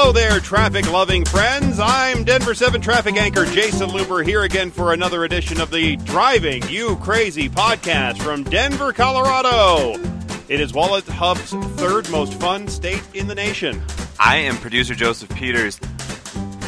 Hello there, traffic loving friends. I'm Denver 7 traffic anchor Jayson Luber here again for another edition of the Driving You Crazy podcast from Denver, Colorado. It is WalletHub's third most fun state in the nation. I am producer Joseph Peters.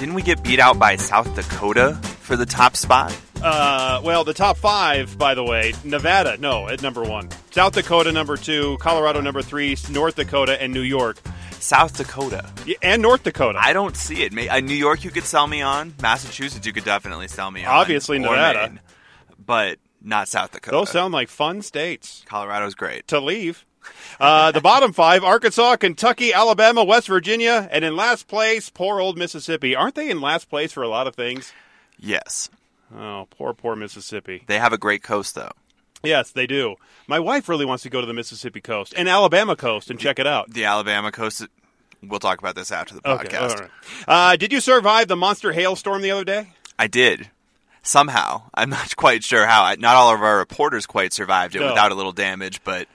Didn't we get beat out by South Dakota for the top spot? Uh, well, the top five, by the way, Nevada, no, at number one. South Dakota, number two. Colorado, number three. North Dakota, and New York. South Dakota. Yeah, and North Dakota. I don't see it. May- uh, New York, you could sell me on. Massachusetts, you could definitely sell me on. Obviously, Or Nevada. Maine. but not South Dakota. Those sound like fun states Colorado's great. to leave. Uh, the bottom five Arkansas, Kentucky, Alabama, West Virginia, and in last place, poor old Mississippi. Aren't they in last place for a lot of things? Yes, Oh, poor, poor Mississippi. they have a great coast though. Yes, they do. My wife really wants to go to the Mississippi coast and Alabama coast and check it out. The Alabama coast. We'll talk about this after the Okay, podcast. all right. Uh, did you survive the monster hailstorm the other day? I did. Somehow, I'm not quite sure how. I, not all of our reporters quite survived it No. without a little damage, but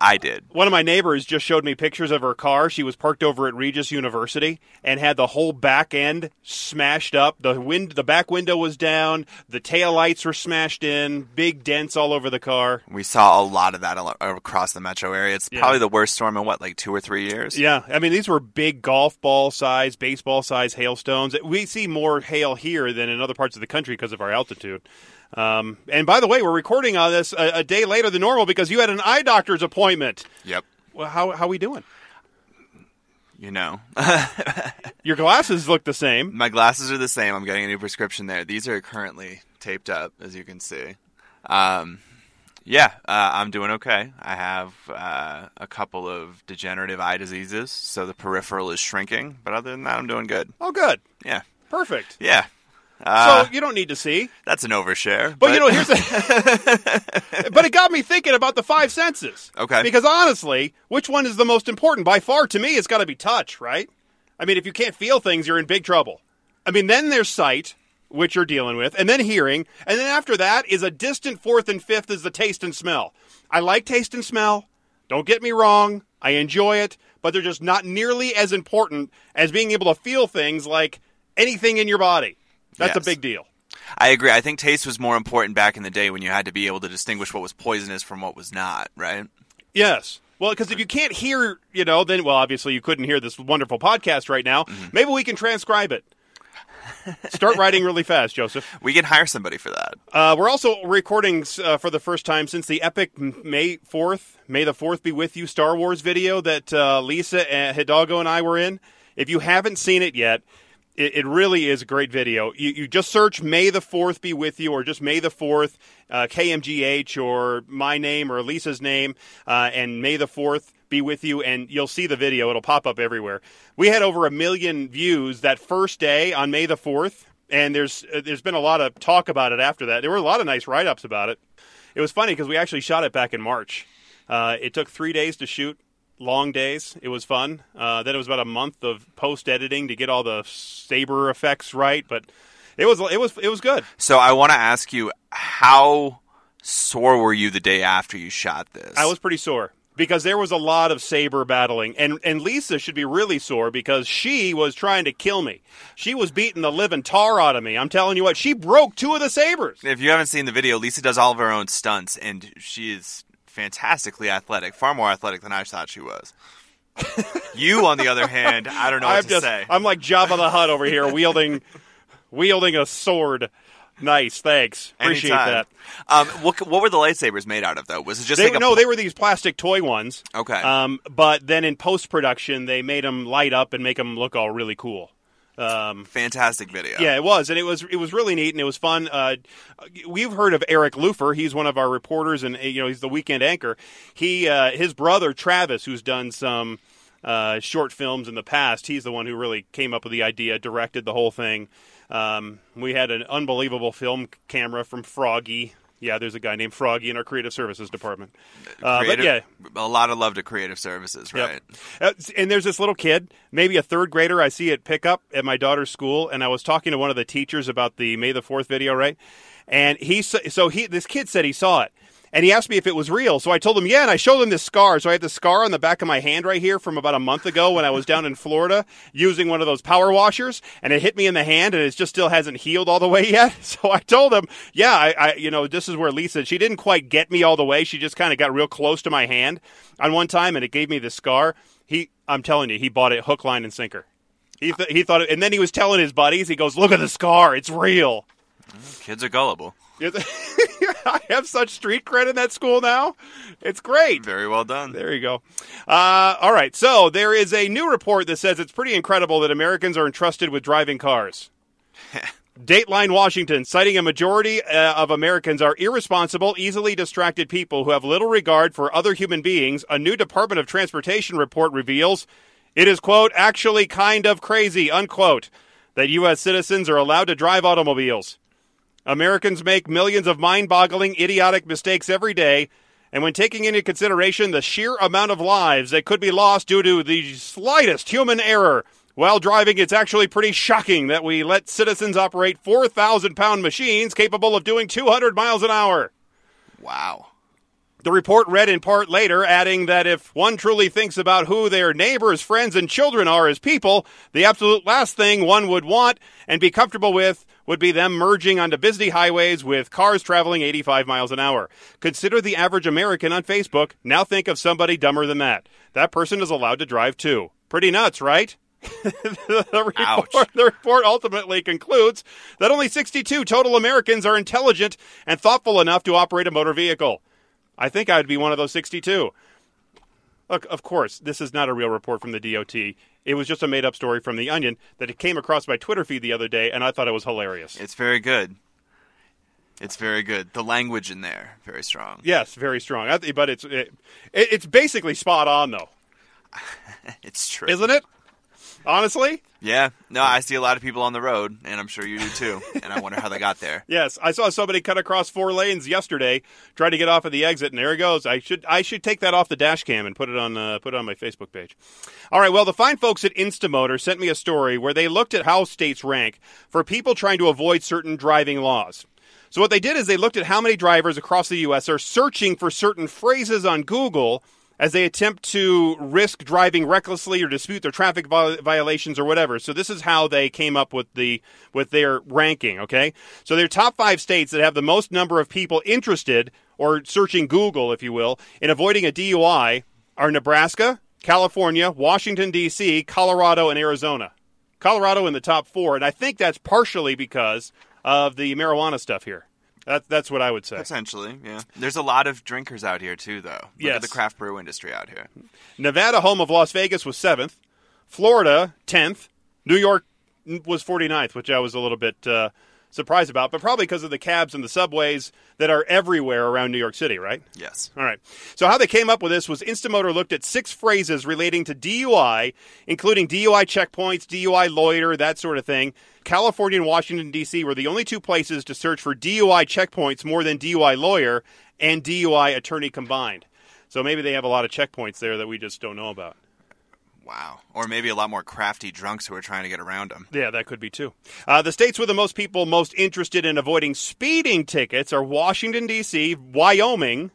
I did. One of my neighbors just showed me pictures of her car. She was parked over at Regis University and had the whole back end smashed up. The wind, the back window was down. The tail lights were smashed in. Big dents all over the car. We saw a lot of that across the metro area. It's Yeah. probably the worst storm in what, like two or three years. Yeah, I mean these were big golf ball size, baseball size hailstones. We see more hail here than in other parts of the country because of our altitude. Um, and by the way, we're recording on this a, a day later than normal because you had an eye doctor's appointment. Yep. Well, how how we doing? You know, Your glasses look the same. my glasses are the same. I'm getting a new prescription there. These are currently taped up, as you can see. Um, yeah, uh, I'm doing okay. I have uh, a couple of degenerative eye diseases, so the peripheral is shrinking. But other than that, I'm doing good. Oh, good, Yeah, perfect. yeah. Uh, so you don't need to see. that's an overshare. But, you know, here's the. but it got me thinking about the five senses. Okay. Because honestly, which one is the most important? By far, to me, it's got to be touch, right? I mean, if you can't feel things, you're in big trouble. I mean, then there's sight, which you're dealing with, and then hearing, and then after that is a distant fourth and fifth is the taste and smell. I like taste and smell. Don't get me wrong. I enjoy it, but they're just not nearly as important as being able to feel things like anything in your body. That's a big deal. I agree. I think taste was more important back in the day when you had to be able to distinguish what was poisonous from what was not. Right? Yes. Well, because if you can't hear, you know, then, well, obviously you couldn't hear this wonderful podcast right now. Maybe we can transcribe it. Start writing really fast, Joseph. We can hire somebody for that. Uh, we're also recording uh, for the first time since the epic May 4th, May the 4th be with you Star Wars video that uh, Lisa and Hidalgo and I were in. If you haven't seen it yet, it, it really is a great video. You, you just search May the 4th be with you or just May the 4th, uh, KMGH or my name or Lisa's name, uh, and May the 4th be with you, and you'll see the video. It'll pop up everywhere. We had over a million views that first day on May the 4th and there's uh, there's been a lot of talk about it after that. There were a lot of nice write ups about it. It was funny because we actually shot it back in March. Uh, it took three days to shoot, long days. It was fun. Uh, then it was about a month of post editing to get all the saber effects right, but it was it was it was good. So I want to ask you, how sore were you the day after you shot this? I was pretty sore because there was a lot of saber battling, and and Lisa should be really sore because she was trying to kill me. She was beating the living tar out of me. I'm telling you what, she broke two of the sabers. If you haven't seen the video, Lisa does all of her own stunts, and she is fantastically athletic, far more athletic than I thought she was. you, on the other hand, I don't know what I'm to just say. I'm like Jabba the Hutt over here wielding wielding a sword. Nice, thanks. Appreciate Anytime. that. Um, what, what were the lightsabers made out of, though? Was it just They, like no, they were these plastic toy ones. Okay. Um, but then in post production, they made them light up and make them look all really cool. Um, fantastic video? yeah, it was, and it was it was really neat and it was fun. Uh, we've heard of Eric Lufer. He's one of our reporters, and you know he's the weekend anchor. He uh, his brother Travis, who's done some uh, short films in the past. He's the one who really came up with the idea, directed the whole thing. Um, we had an unbelievable film camera from Froggy. Yeah, there's a guy named Froggy in our creative services department. Uh, but yeah, a lot of love to creative services, right? uh, and there's this little kid, maybe a third grader. I see at pickup at my daughter's school, and I was talking to one of the teachers about the May the Fourth video, right? And he so he this kid said he saw it, and he asked me if it was real. So I told him, yeah, and I showed him this scar. So I had the scar on the back of my hand right here from about a month ago when I was down in Florida using one of those power washers, and it hit me in the hand, and it just still hasn't healed all the way yet. So I told him, yeah, I, I you know, this is where Lisa, she didn't quite get me all the way. She just kind of got real close to my hand on one time, and it gave me the scar. He, I'm telling you, he bought it hook, line, and sinker. He, th- he thought, it, and then he was telling his buddies, he goes, look at the scar, it's real. Kids are gullible. I have such street cred in that school now. It's great. Very well done. There you go. Uh, all right. So there is a new report that says it's pretty incredible that Americans are entrusted with driving cars. Dateline Washington, citing a majority uh, of Americans are irresponsible, easily distracted people who have little regard for other human beings, a new Department of Transportation report reveals it is, quote, actually kind of crazy, unquote, that U.S. citizens are allowed to drive automobiles. Americans make millions of mind boggling, idiotic mistakes every day, and when taking into consideration the sheer amount of lives that could be lost due to the slightest human error while driving, it's actually pretty shocking that we let citizens operate 4,000 pound machines capable of doing 200 miles an hour. Wow. The report read in part later, adding that if one truly thinks about who their neighbors, friends, and children are as people, the absolute last thing one would want and be comfortable with would be them merging onto busy highways with cars traveling 85 miles an hour. Consider the average American on Facebook. Now think of somebody dumber than that. That person is allowed to drive too. Pretty nuts, right? the, report, the, report, ultimately concludes that only 62 total Americans are intelligent and thoughtful enough to operate a motor vehicle. I think I would be one of those 62. Look, of course, this is not a real report from the DOT. It was just a made up story from The Onion that it came across my Twitter feed the other day, and I thought it was hilarious. It's very good. It's very good. The language in there, very strong. Yes, very strong. But it's it, it's basically spot on, though. it's true, isn't it? Honestly, yeah. No, I see a lot of people on the road, and I'm sure you do too. and I wonder how they got there. yes, I saw somebody cut across four lanes yesterday, trying to get off of the exit, and there he goes. I should I should take that off the dash cam and put it on uh, put it on my Facebook page. All right. Well, the fine folks at Instamotor sent me a story where they looked at how states rank for people trying to avoid certain driving laws. So what they did is they looked at how many drivers across the U.S. are searching for certain phrases on Google as they attempt to risk driving recklessly or dispute their traffic violations or whatever. So this is how they came up with the with their ranking, okay? So their top 5 states that have the most number of people interested or searching Google, if you will, in avoiding a DUI are Nebraska, California, Washington D.C., Colorado and Arizona. Colorado in the top 4, and I think that's partially because of the marijuana stuff here. That, that's what I would say. Potentially, yeah. There's a lot of drinkers out here too, though. Look yes. at the craft brew industry out here. Nevada, home of Las Vegas, was seventh. Florida, tenth. New York was 49th, which I was a little bit uh, surprised about, but probably because of the cabs and the subways that are everywhere around New York City, right? Yes. All right. So how they came up with this was Instamotor looked at six phrases relating to DUI, including DUI checkpoints, DUI lawyer, that sort of thing. California and Washington D.C. were the only two places to search for DUI checkpoints more than DUI lawyer and DUI attorney combined. So maybe they have a lot of checkpoints there that we just don't know about. Wow. Or maybe a lot more crafty drunks who are trying to get around them. Yeah, that could be too. Uh, the states with the most people most interested in avoiding speeding tickets are Washington, D.C., Wyoming,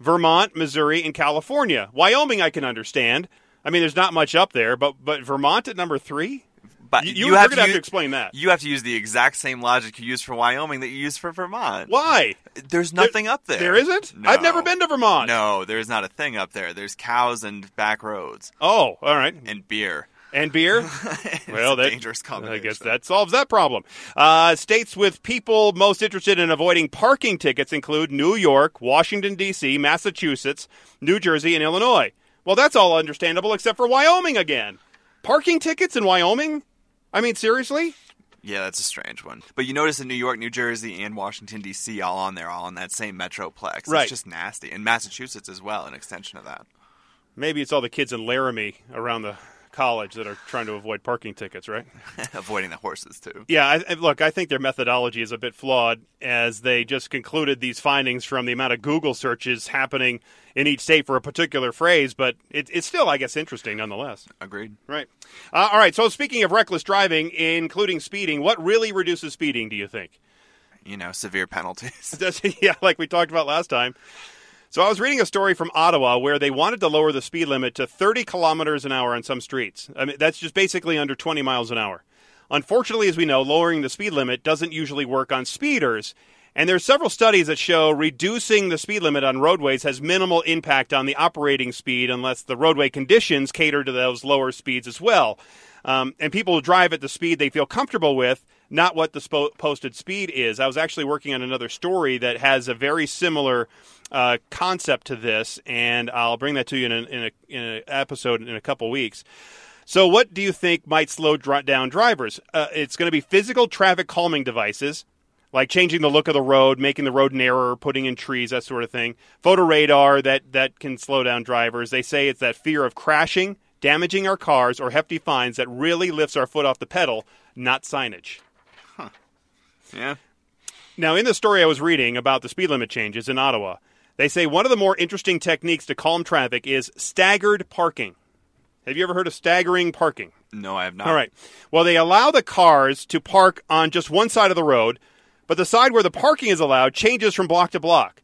Vermont, Missouri, and California. Wyoming, I can understand. I mean, there's not much up there, but, but Vermont at number three? But you, you have, to, have to explain that. You have to use the exact same logic you use for Wyoming that you use for Vermont. Why? There's nothing there, up there. There isn't? No. I've never been to Vermont. No, there's not a thing up there. There's cows and back roads. Oh, all right. And beer. And beer? well, that, dangerous combination. I guess that solves that problem. Uh, states with people most interested in avoiding parking tickets include New York, Washington, D.C., Massachusetts, New Jersey, and Illinois. Well, that's all understandable except for Wyoming again. Parking tickets in Wyoming? I mean, seriously? Yeah, that's a strange one. But you notice in New York, New Jersey, and Washington D.C. all on there, all in that same metroplex. Right. It's just nasty. And Massachusetts as well, an extension of that. Maybe it's all the kids in Laramie around the college that are trying to avoid parking tickets, right? Avoiding the horses too. Yeah, I, look, I think their methodology is a bit flawed, as they just concluded these findings from the amount of Google searches happening in each state for a particular phrase. But it, it's still, I guess, interesting nonetheless. Agreed. Right. Uh, all right. So speaking of reckless driving, including speeding, what really reduces speeding? Do you think? you know severe penalties. Yeah, like we talked about last time. So I was reading a story from Ottawa where they wanted to lower the speed limit to 30 kilometers an hour on some streets. I mean, that's just basically under 20 miles an hour. Unfortunately, as we know, lowering the speed limit doesn't usually work on speeders. And there's several studies that show reducing the speed limit on roadways has minimal impact on the operating speed unless the roadway conditions cater to those lower speeds as well. Um, and people drive at the speed they feel comfortable with, not what the spo- posted speed is. I was actually working on another story that has a very similar uh, concept to this, and I'll bring that to you in an in a, in an episode in a couple weeks. So, what do you think might slow dr- down drivers? Uh, it's going to be physical traffic calming devices, like changing the look of the road, making the road narrower, putting in trees, that sort of thing. Photo radar that that can slow down drivers. They say it's that fear of crashing, damaging our cars, or hefty fines that really lifts our foot off the pedal, not signage. Yeah. Now, in the story I was reading about the speed limit changes in Ottawa, they say one of the more interesting techniques to calm traffic is staggered parking. Have you ever heard of staggering parking? No, I have not. All right. Well, they allow the cars to park on just one side of the road, but the side where the parking is allowed changes from block to block.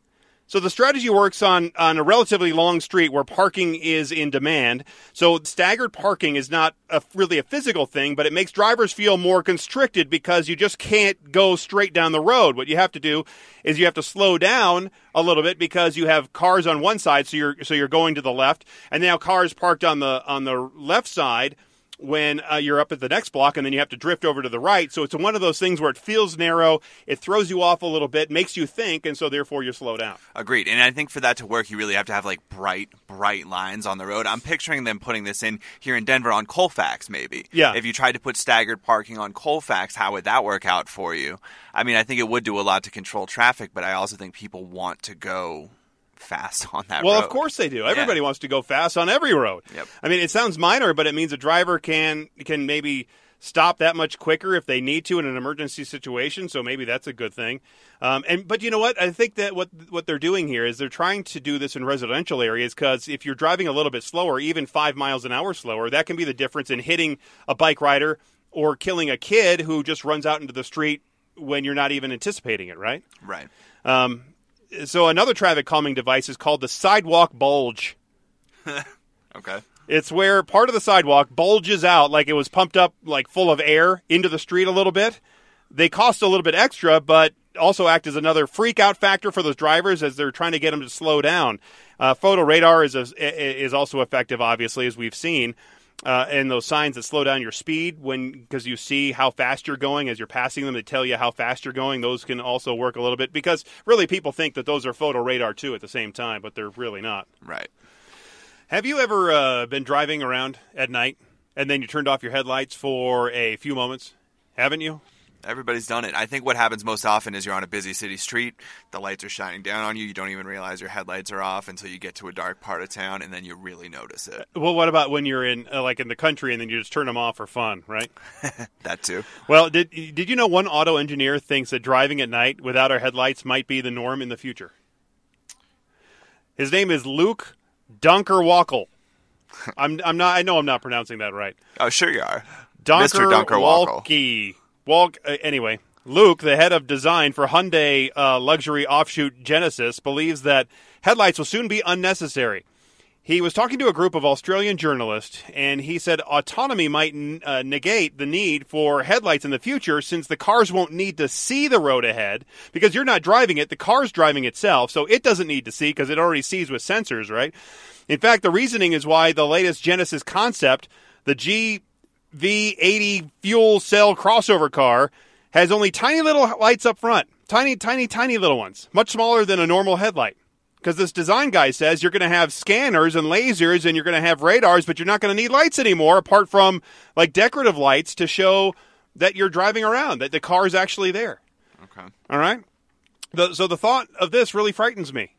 So the strategy works on, on a relatively long street where parking is in demand. So staggered parking is not a, really a physical thing, but it makes drivers feel more constricted because you just can't go straight down the road. What you have to do is you have to slow down a little bit because you have cars on one side, so you're so you're going to the left, and now cars parked on the on the left side when uh, you're up at the next block and then you have to drift over to the right. So it's one of those things where it feels narrow, it throws you off a little bit, makes you think, and so therefore you slow down. Agreed. And I think for that to work, you really have to have like bright, bright lines on the road. I'm picturing them putting this in here in Denver on Colfax, maybe. Yeah. If you tried to put staggered parking on Colfax, how would that work out for you? I mean, I think it would do a lot to control traffic, but I also think people want to go fast on that Well, road. of course they do. Everybody wants to go fast on every road. Yep. I mean, it sounds minor, but it means a driver can can maybe stop that much quicker if they need to in an emergency situation. So maybe that's a good thing. Um, and but you know what? I think that what what they're doing here is they're trying to do this in residential areas because if you're driving a little bit slower, even five miles an hour slower, that can be the difference in hitting a bike rider or killing a kid who just runs out into the street when you're not even anticipating it. Right. Right. Um, so another traffic calming device is called the sidewalk bulge. Okay. It's where part of the sidewalk bulges out like it was pumped up like full of air into the street a little bit. They cost a little bit extra, but also act as another freak out factor for those drivers as they're trying to get them to slow down. Uh, photo radar is a, is also effective, obviously, as we've seen. Uh, and those signs that slow down your speed when because you see how fast you're going as you're passing them, they tell you how fast you're going. Those can also work a little bit because really people think that those are photo radar too at the same time, but they're really not. Right. Have you ever uh, been driving around at night and then you turned off your headlights for a few moments? Haven't you? Everybody's done it. I think what happens most often is you're on a busy city street, the lights are shining down on you, you don't even realize your headlights are off until you get to a dark part of town and then you really notice it. Well, what about when you're in uh, like in the country and then you just turn them off for fun, right? That too. Well, did did you know one auto engineer thinks that driving at night without our headlights might be the norm in the future? His name is Luc Donckerwolke. I'm I'm not I know I'm not pronouncing that right. Oh, sure you are. Dunker Mr. Donckerwolke. Walk. Uh, anyway, Luc, the head of design for Hyundai uh, luxury offshoot Genesis, believes that headlights will soon be unnecessary. He was talking to a group of Australian journalists, and he said autonomy might uh, negate the need for headlights in the future since the cars won't need to see the road ahead because you're not driving it, the car's driving itself, so it doesn't need to see because it already sees with sensors, right? In fact, the reasoning is why the latest Genesis concept, the GV80 fuel cell crossover car, has only tiny little lights up front. Tiny, tiny, tiny little ones. Much smaller than a normal headlight. Because this design guy says you're going to have scanners and lasers and you're going to have radars, but you're not going to need lights anymore apart from like decorative lights to show that you're driving around, that the car is actually there. Okay. All right. The, so the thought of this really frightens me,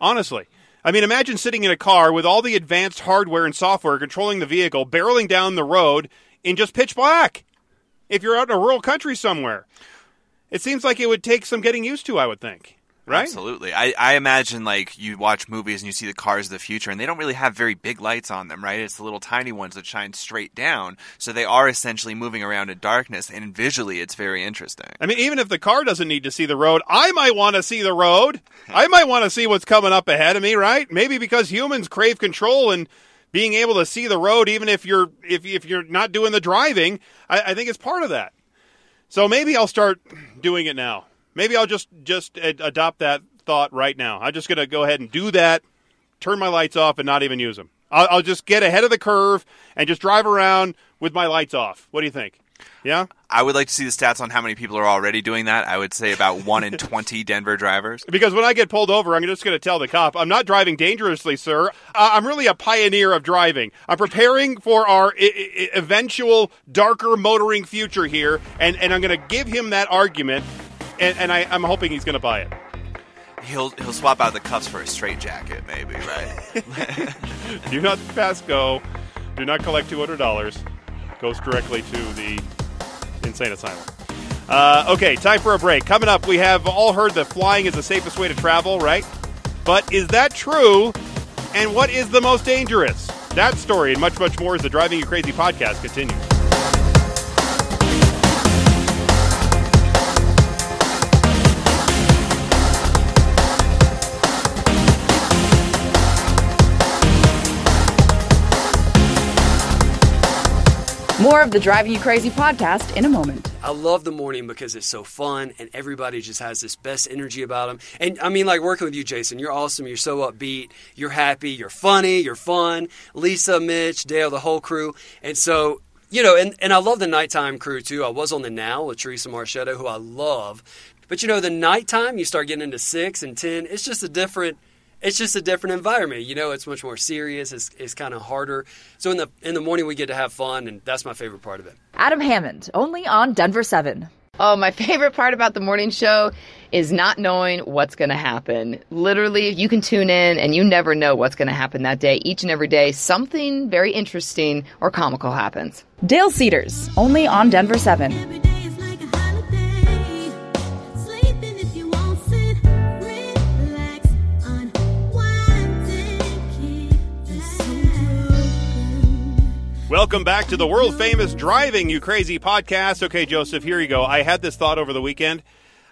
honestly. I mean, imagine sitting in a car with all the advanced hardware and software controlling the vehicle, barreling down the road in just pitch black. If you're out in a rural country somewhere, it seems like it would take some getting used to. I would think. right? Absolutely. I, I imagine like you watch movies and you see the cars of the future and they don't really have very big lights on them, right? It's the little tiny ones that shine straight down. So they are essentially moving around in darkness and visually it's very interesting. I mean, even if the car doesn't need to see the road, I might want to see the road. I might want to see what's coming up ahead of me, right? Maybe because humans crave control and being able to see the road, even if you're if if you're not doing the driving, I, I think it's part of that. So maybe I'll start doing it now. Maybe I'll just just ad- adopt that thought right now. I'm just going to go ahead and do that. Turn my lights off and not even use them. I'll, I'll just get ahead of the curve and just drive around with my lights off. What do you think? Yeah. I would like to see the stats on how many people are already doing that. I would say about 1 in 20 Denver drivers. Because when I get pulled over, I'm just going to tell the cop, I'm not driving dangerously, sir. Uh, I'm really a pioneer of driving. I'm preparing for our I- I- eventual darker motoring future here, and, and I'm going to give him that argument, and, and I, I'm hoping he's going to buy it. He'll he'll swap out the cuffs for a straight jacket maybe, right? Do not pass go. Do not collect $200. Goes directly to the insane asylum. Uh, okay, time for a break. Coming up, we have all heard that flying is the safest way to travel, right? But is that true? And what is the most dangerous? That story and much, much more as the Driving You Crazy podcast continues. More of the Driving You Crazy podcast in a moment. I love the morning because it's so fun and everybody just has this best energy about them. And I mean, like working with you, Jason, you're awesome. You're so upbeat. You're happy. You're funny. You're fun. Lisa, Mitch, Dale, the whole crew. And so, you know, and, and I love the nighttime crew too. I was on the Now with Theresa Marchetta, who I love. But you know, the nighttime, you start getting into six and 10, it's just a different it's just a different environment. You know, it's much more serious. It's, it's kind of harder. So in the in the morning we get to have fun, and that's my favorite part of it. Adam Hammond, only on Denver 7. Oh, my favorite part about the morning show is not knowing what's going to happen. Literally, you can tune in and you never know what's going to happen that day. Each and every day, something very interesting or comical happens. Dale Cedars, only on Denver 7. Welcome back to the world famous Driving You Crazy podcast. Okay, Joseph, here you go. I had this thought over the weekend.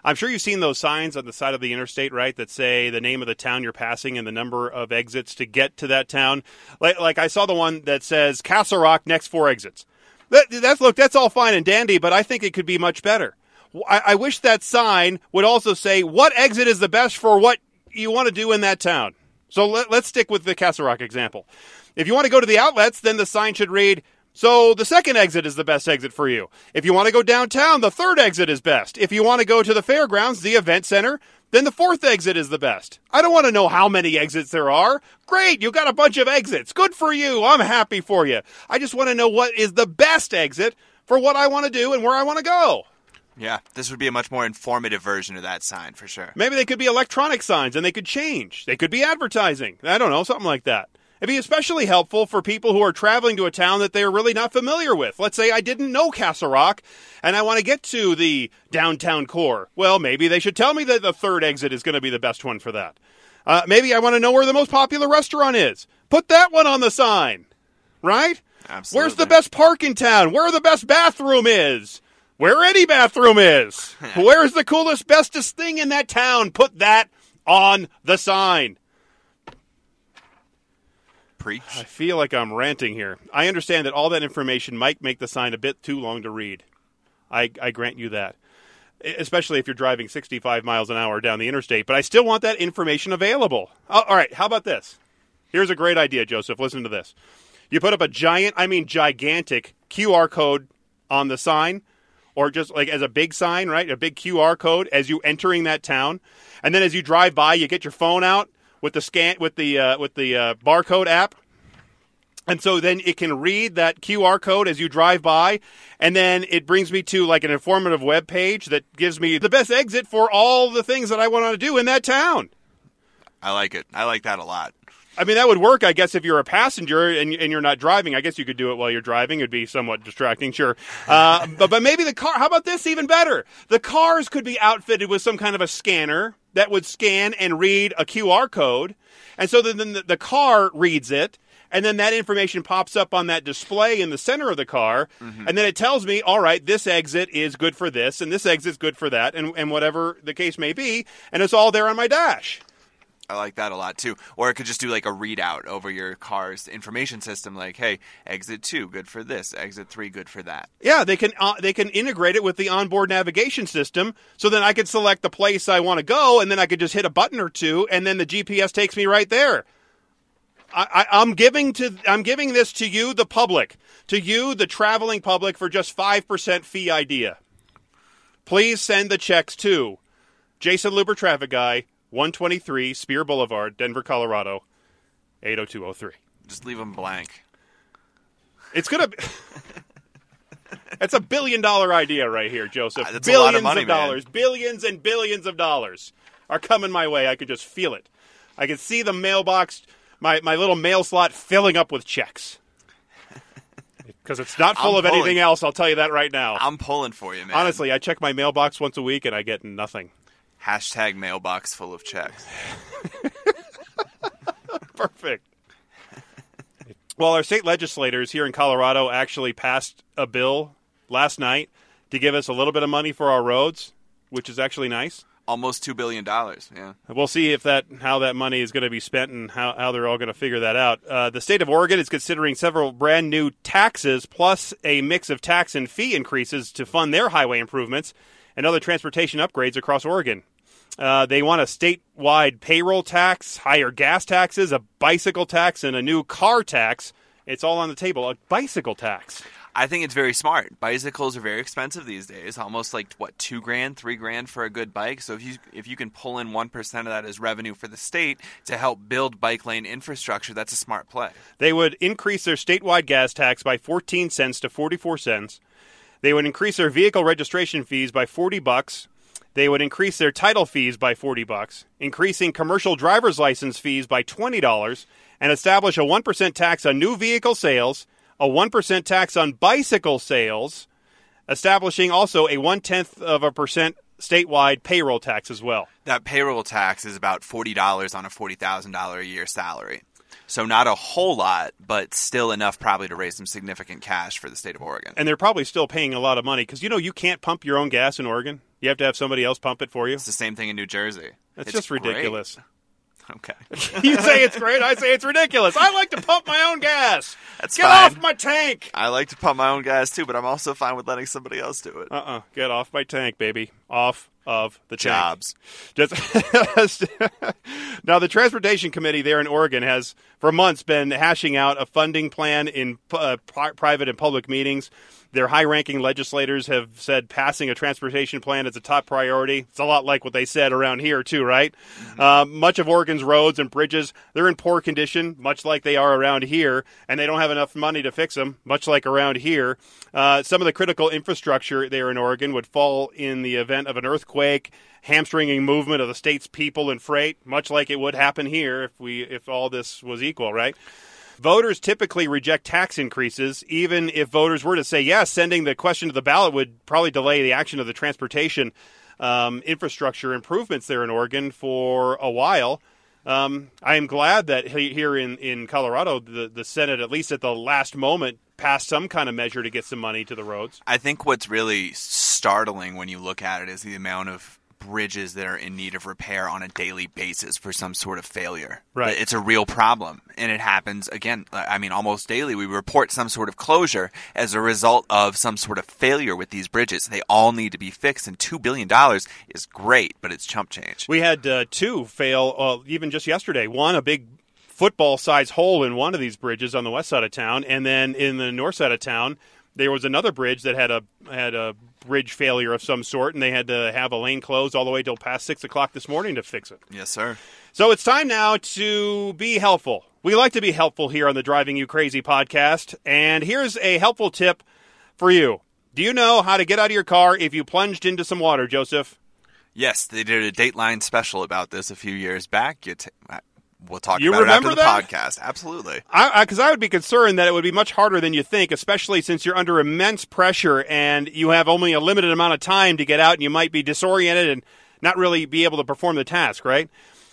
I'm sure you've seen those signs on the side of the interstate, right, that say the name of the town you're passing and the number of exits to get to that town. Like, like I saw the one that says Castle Rock, next four exits. That, that's look, that's all fine and dandy, but I think it could be much better. I, I wish that sign would also say what exit is the best for what you want to do in that town. So let, let's stick with the Castle Rock example. If you want to go to the outlets, then the sign should read, so the second exit is the best exit for you. If you want to go downtown, the third exit is best. If you want to go to the fairgrounds, the event center, then the fourth exit is the best. I don't want to know how many exits there are. Great, you got a bunch of exits. Good for you. I'm happy for you. I just want to know what is the best exit for what I want to do and where I want to go. Yeah, this would be a much more informative version of that sign for sure. Maybe they could be electronic signs and they could change. They could be advertising. I don't know, something like that. It'd be especially helpful for people who are traveling to a town that they are really not familiar with. Let's say I didn't know Castle Rock and I want to get to the downtown core. Well, maybe they should tell me that the third exit is going to be the best one for that. Uh, maybe I want to know where the most popular restaurant is. Put that one on the sign, right? Absolutely. Where's the best park in town? Where the best bathroom is? Where any bathroom is? Where's the coolest, bestest thing in that town? Put that on the sign. Preach. I feel like I'm ranting here. I understand that all that information might make the sign a bit too long to read. I, I grant you that. Especially if you're driving 65 miles an hour down the interstate, but I still want that information available. Oh, all right, how about this? Here's a great idea, Joseph. Listen to this. You put up a giant, I mean gigantic QR code on the sign, or just like as a big sign, right? A big QR code as you entering that town, and then as you drive by, you get your phone out with the scan with the uh, with the uh, barcode app, and so then it can read that QR code as you drive by, and then it brings me to like an informative web page that gives me the best exit for all the things that I want to do in that town. I like it. I like that a lot. I mean, that would work, I guess, if you're a passenger and, and you're not driving. I guess you could do it while you're driving. It'd be somewhat distracting, sure. Uh, but, but maybe the car, how about this even better? The cars could be outfitted with some kind of a scanner that would scan and read a QR code. And so then the, the car reads it. And then that information pops up on that display in the center of the car. And then it tells me, all right, this exit is good for this, and this exit's good for that, and, and whatever the case may be. And it's all there on my dash. I like that a lot too. Or it could just do like a readout over your car's information system, like, hey, exit two, good for this. Exit three, good for that. Yeah, they can uh, they can integrate it with the onboard navigation system, so then I could select the place I want to go, and then I could just hit a button or two, and then the GPS takes me right there. I, I, I'm giving to I'm giving this to you, the public, to you, the traveling public, for just five percent fee idea. Please send the checks to Jayson Luber, traffic guy, 123 Speer Boulevard, Denver, Colorado, 80203. Just leave them blank. It's gonna. be... It's a billion dollar idea right here, Joseph. Ah, that's a lot of money, man. dollars, billions and billions of dollars are coming my way. I could just feel it. I could see the mailbox, my my little mail slot filling up with checks. Because it's not full I'm of anything else. I'll tell you that right now. I'm pulling for you, man. Honestly, I check my mailbox once a week and I get nothing. Hashtag mailbox full of checks. Perfect. well, our state legislators here in Colorado actually passed a bill last night to give us a little bit of money for our roads, which is actually nice. Almost $2 billion. Yeah. We'll see if that how that money is going to be spent and how, how they're all going to figure that out. Uh, the state of Oregon is considering several brand new taxes plus a mix of tax and fee increases to fund their highway improvements and other transportation upgrades across Oregon. Uh, they want a statewide payroll tax, higher gas taxes, a bicycle tax, and a new car tax. It's all on the table. A bicycle tax. I think it's very smart. Bicycles are very expensive these days. Almost like what two grand, three grand for a good bike. So if you if you can pull in one percent of that as revenue for the state to help build bike lane infrastructure, that's a smart play. They would increase their statewide gas tax by 14 cents to 44 cents. They would increase their vehicle registration fees by 40 bucks. They would increase their title fees by 40 bucks, increasing commercial driver's license fees by $20 and establish a 1% tax on new vehicle sales, a 1% tax on bicycle sales, establishing also a one-tenth of a percent statewide payroll tax as well. That payroll tax is about forty dollars on a forty thousand dollar a year salary. So not a whole lot, but still enough probably to raise some significant cash for the state of Oregon. And they're probably still paying a lot of money because you know you can't pump your own gas in Oregon. You have to have somebody else pump it for you. It's the same thing in New Jersey. That's It's just great. ridiculous. Okay. you say it's great, I say it's ridiculous. I like to pump my own gas. That's Get fine. off my tank. I like to pump my own gas too, but I'm also fine with letting somebody else do it. Uh-uh. Get off my tank, baby. Off of the. Jobs. Just now, the transportation committee there in Oregon has, for months, been hashing out a funding plan in uh, pri- private and public meetings. Their high-ranking legislators have said passing a transportation plan is a top priority. It's a lot like what they said around here, too, right? Uh, much of Oregon's roads and bridges they're in poor condition, much like they are around here, and they don't have enough money to fix them, much like around here. Uh, some of the critical infrastructure there in Oregon would fall in the event of an earthquake, hamstringing movement of the state's people and freight, much like it would happen here if we if all this was equal, right? Voters typically reject tax increases, even if voters were to say yes. Sending the question to the ballot would probably delay the action of the transportation um, infrastructure improvements there in Oregon for a while. Um, I am glad that here in, in Colorado, the, the Senate, at least at the last moment, passed some kind of measure to get some money to the roads. I think what's really startling when you look at it is the amount of bridges that are in need of repair on a daily basis for some sort of failure. Right. It's a real problem. And it happens, again, I mean, almost daily. We report some sort of closure as a result of some sort of failure with these bridges. They all need to be fixed, and $2 billion is great, but it's chump change. We had uh, two fail uh, even just yesterday. One, a big football sized hole in one of these bridges on the west side of town, and then in the north side of town, there was another bridge that had a had a bridge failure of some sort, and they had to have a lane closed all the way till past six o'clock this morning to fix it. Yes, sir. So it's time now to be helpful. We like to be helpful here on the Driving You Crazy podcast, and here's a helpful tip for you. Do you know how to get out of your car if you plunged into some water, Joseph? Yes, they did a Dateline special about this a few years back. You ta- we'll talk You about it after remember the that? podcast. Absolutely. I because I, would be concerned that it would be much harder than you think, especially since you're under immense pressure and you have only a limited amount of time to get out, and you might be disoriented and not really be able to perform the task. Right.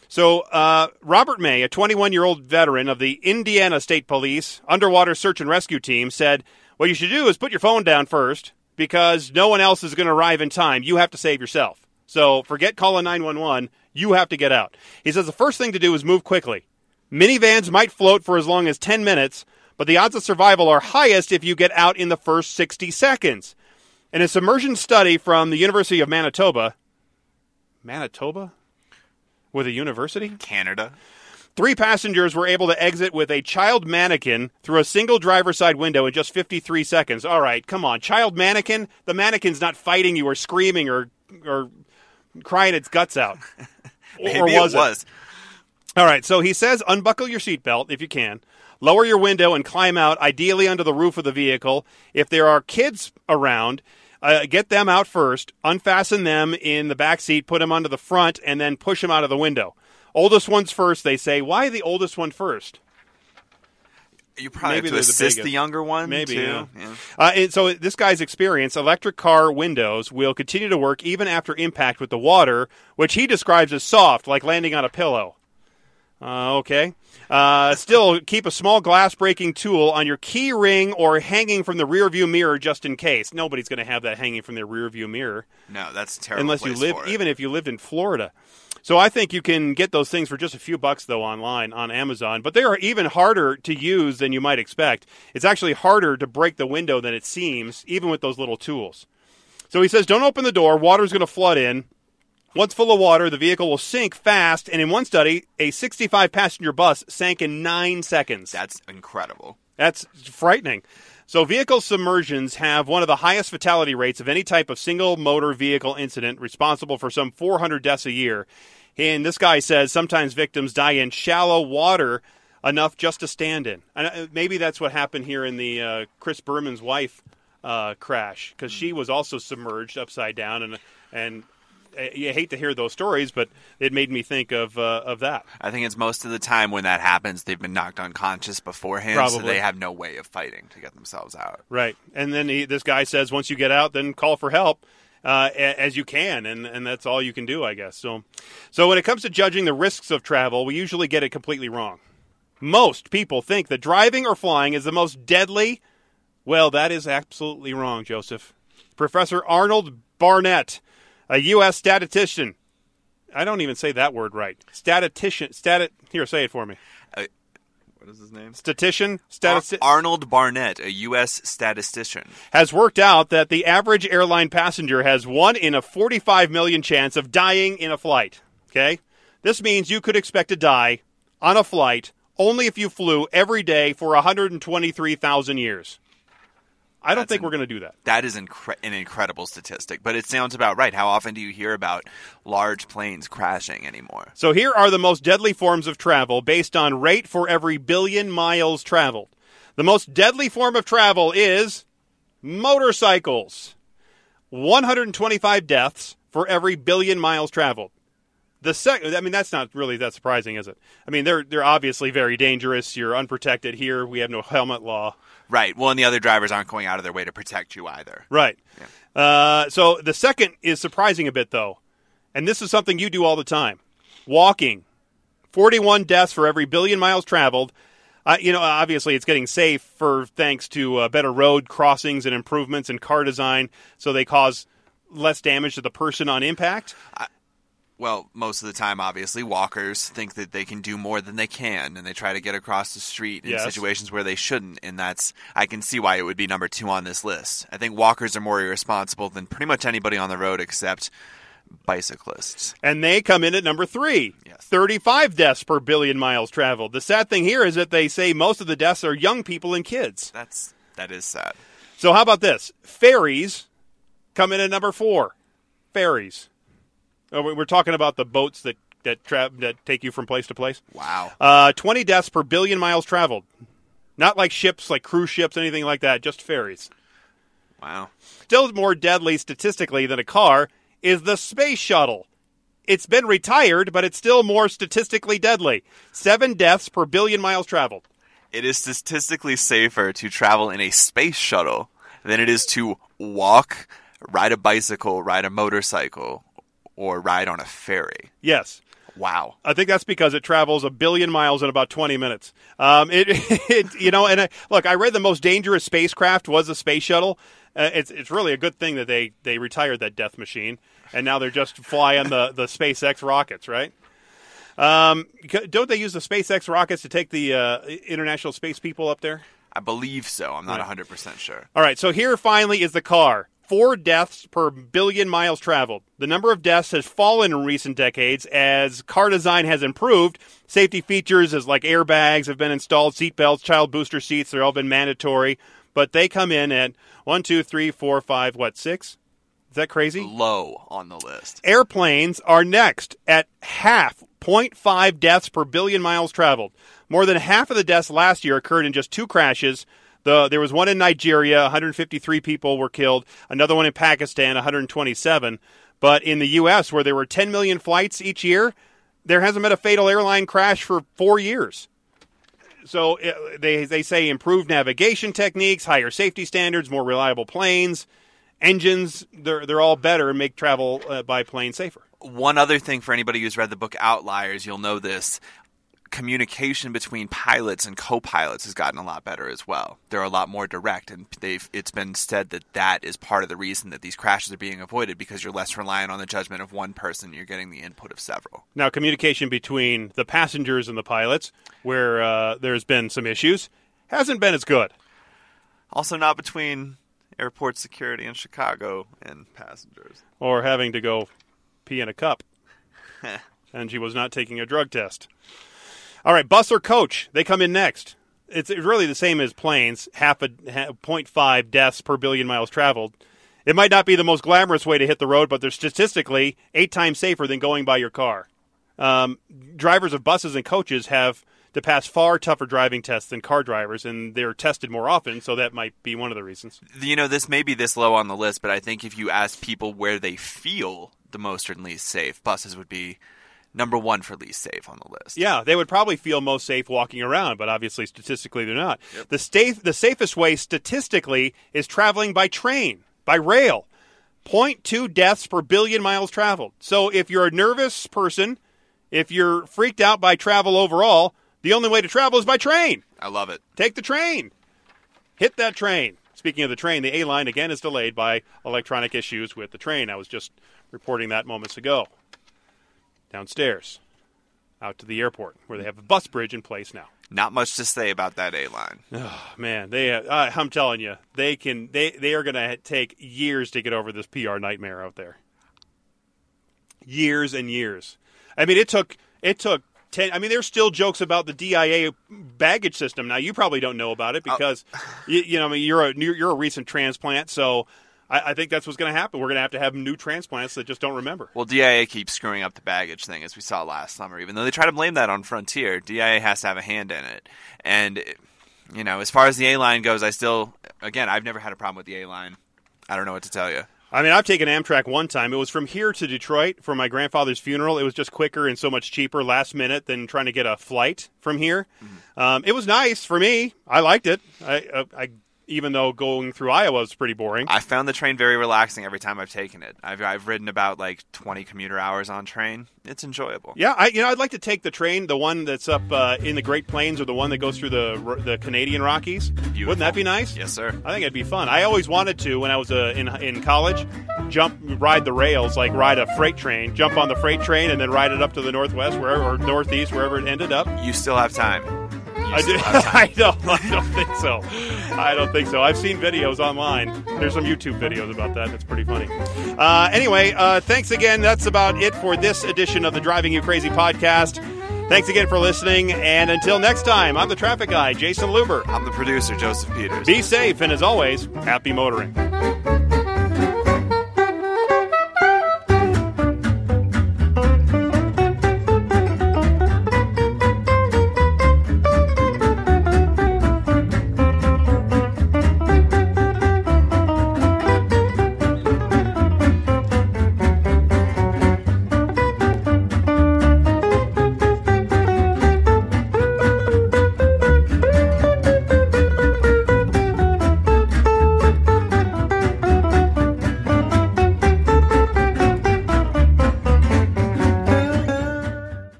So uh, Robert May, a 21 year old veteran of the Indiana State Police underwater search and rescue team, said, "What you should do is put your phone down first because no one else is going to arrive in time. You have to save yourself. So forget calling 911. You have to get out." He says the first thing to do is move quickly. Minivans might float for as long as 10 minutes, but the odds of survival are highest if you get out in the first 60 seconds. In a submersion study from the University of Manitoba, Manitoba? With a university? Canada. Three passengers were able to exit with a child mannequin through a single driver's side window in just 53 seconds. All right, come on. Child mannequin? The mannequin's not fighting you or screaming or, or crying its guts out. Maybe or was it was. all right, so he says unbuckle your seatbelt if you can, lower your window and climb out, ideally under the roof of the vehicle. If there are kids around, uh, get them out first, unfasten them in the back seat, put them onto the front, and then push them out of the window. Oldest ones first, they say. Why the oldest one first? You probably Maybe have to they're the assist the younger one Maybe, too. yeah. Uh, and so this guy's experience, electric car windows will continue to work even after impact with the water, which he describes as soft, like landing on a pillow. Uh, okay. Uh, still, keep a small glass breaking tool on your key ring or hanging from the rear view mirror just in case. Nobody's going to have that hanging from their rear view mirror No, that's terrible. unless you live, even if you lived in Florida. So I think you can get those things for just a few bucks though online on Amazon, but they are even harder to use than you might expect. It's actually harder to break the window than it seems, even with those little tools. So he says, don't open the door. Water's going to flood in. Once full of water, the vehicle will sink fast. And in one study, a 65 passenger bus sank in nine seconds. That's incredible. That's frightening. So, vehicle submersions have one of the highest fatality rates of any type of single motor vehicle incident, responsible for some 400 deaths a year. And this guy says sometimes victims die in shallow water enough just to stand in. And uh, maybe that's what happened here in the uh, Chris Berman's wife uh, crash, because she was also submerged upside down. And and you hate to hear those stories, but it made me think of uh, of that. I think it's most of the time when that happens, they've been knocked unconscious beforehand, so they have no way of fighting to get themselves out. Right. And then he, this guy says once you get out, then call for help uh, as you can, and, and that's all you can do, I guess. So, so when it comes to judging the risks of travel, we usually get it completely wrong. Most people think that driving or flying is the most deadly. Well, that is absolutely wrong, Joseph. Professor Arnold Barnett, a U.S. statistician. I don't even say that word right. Statistician. Stat. Here, say it for me. Uh, what is his name? Statistician. Ar- Arnold Barnett, a U.S. statistician. has worked out that the average airline passenger has one in a 45 million chance of dying in a flight. Okay? This means you could expect to die on a flight only if you flew every day for 123,000 years. I don't That's think an- we're going to do that. That is incre- an incredible statistic, but it sounds about right. How often do you hear about large planes crashing anymore? So here are the most deadly forms of travel based on rate for every billion miles traveled. The most deadly form of travel is motorcycles. 125 deaths for every billion miles traveled. The second, I mean, that's not really that surprising, is it? I mean, they're they're obviously very dangerous. You're unprotected here. We have no helmet law. Right. Well, and the other drivers aren't going out of their way to protect you either. Right. Uh, so the second is surprising a bit, though, and this is something you do all the time: walking. Forty-one deaths for every billion miles traveled. Uh, you know, obviously, it's getting safe for thanks to uh, better road crossings and improvements in car design, so they cause less damage to the person on impact. Well, most of the time, obviously, walkers think that they can do more than they can, and they try to get across the street in Yes. situations where they shouldn't. And that's, I can see why it would be number two on this list. I think walkers are more irresponsible than pretty much anybody on the road except bicyclists. And they come in at number three. Yes. 35 deaths per billion miles traveled. The sad thing here is that they say most of the deaths are young people and kids. That's that is sad. So how about this? Ferries come in at number four. Ferries. We- We're talking about the boats that that tra- that take you from place to place. Wow. Uh, Twenty deaths per billion miles traveled. Not like ships, like cruise ships, anything like that. Just ferries. Wow. Still more deadly statistically than a car is the space shuttle. it's been retired, but it's still more statistically deadly. Seven deaths per billion miles traveled. It is statistically safer to travel in a space shuttle than it is to walk, ride a bicycle, ride a motorcycle, or ride on a ferry. Yes. Wow. I think that's because it travels a billion miles in about 20 minutes. Um, it, it, you know, and I, look, I read the most dangerous spacecraft was a space shuttle. Uh, it's it's really a good thing that they they retired that death machine, and now they're just flying the the SpaceX rockets, right? Um, don't they use the SpaceX rockets to take the uh, international space people up there? I believe so. I'm not Right. 100% sure. All right, so here finally is the car. Four deaths per billion miles traveled. The number of deaths has fallen in recent decades as car design has improved. Safety features as like airbags have been installed, seat belts, child booster seats, they're all been mandatory. But they come in at one, two, three, four, five, what, six? Is that crazy? Low on the list. Airplanes are next at half, 0.5 deaths per billion miles traveled. More than half of the deaths last year occurred in just two crashes. The, there was one in Nigeria, 153 people were killed. Another one in Pakistan, 127. But in the U.S., where there were 10 million flights each year, there hasn't been a fatal airline crash for four years. So uh, they they say improved navigation techniques, higher safety standards, more reliable planes, engines. They're they're all better and make travel uh, by plane safer. One other thing for anybody who's read the book Outliers, you'll know this. Communication between pilots and co-pilots has gotten a lot better as well. They're a lot more direct, and they've. It's been said that that is part of the reason that these crashes are being avoided because you're less reliant on the judgment of one person. You're getting the input of several. Now, communication between the passengers and the pilots, where uh, there's been some issues, hasn't been as good. Also, not between airport security in Chicago and passengers. Or having to go pee in a cup, and she was not taking a drug test. All right, bus or coach? They come in next. It's really the same as planes, half a ha- 0.5 deaths per billion miles traveled. It might not be the most glamorous way to hit the road, but they're statistically eight times safer than going by your car. Um, drivers of buses and coaches have to pass far tougher driving tests than car drivers, and they're tested more often, so that might be one of the reasons. you know, this may be this low on the list, but I think if you ask people where they feel the most or least safe, buses would be number one for least safe on the list. Yeah, they would probably feel most safe walking around, but obviously statistically they're not. The sta- the safest way statistically is traveling by train, by rail. 0.2 deaths per billion miles traveled. So if you're a nervous person, if you're freaked out by travel overall, the only way to travel is by train. I love it. Take the train. Hit that train. Speaking of the train, the A line again is delayed by electronic issues with the train. I was just reporting that moments ago. Downstairs, out to the airport, where they have a bus bridge in place now. Not much to say about that A line. Oh, man, they uh, I'm telling you, they can they they are going to take years to get over this PR nightmare out there. Years and years. I mean, it took it took 10 I mean, there's still jokes about the DIA baggage system. Now, you probably don't know about it because you, you know, I mean, you're a you're a recent transplant, so I, I think that's what's going to happen. We're going to have to have new transplants that just don't remember. Well, DIA keeps screwing up the baggage thing, as we saw last summer. Even though they try to blame that on Frontier, DIA has to have a hand in it. And, you know, as far as the A line goes, I still, again, I've never had a problem with the A line. I don't know what to tell you. I mean, I've taken Amtrak one time. It was from here to Detroit for my grandfather's funeral. It was just quicker and so much cheaper last minute than trying to get a flight from here. Um, it was nice for me. I liked it. I, uh, I even though going through Iowa was pretty boring. I found the train very relaxing every time I've taken it. I've, I've ridden about like 20 commuter hours on train. It's enjoyable. yeah, I you know I'd like to take the train, the one that's up uh, in the Great Plains or the one that goes through the the Canadian Rockies. Wouldn't that be nice? Yes, sir. I think it'd be fun. I always wanted to when I was uh, in in college, jump ride the rails, like ride a freight train, jump on the freight train, and then ride it up to the northwest, wherever or northeast, wherever it ended up. You still have time. You I, still do. I don't. I don't think so. I don't think so. I've seen videos online. There's some YouTube videos about that. That's pretty funny. Uh, anyway, uh, thanks again. That's about it for this edition of the Driving You Crazy podcast. Thanks again for listening, and until next time, I'm the traffic guy, Jayson Luber. I'm the producer, Joseph Peters. Be safe, and as always, happy motoring.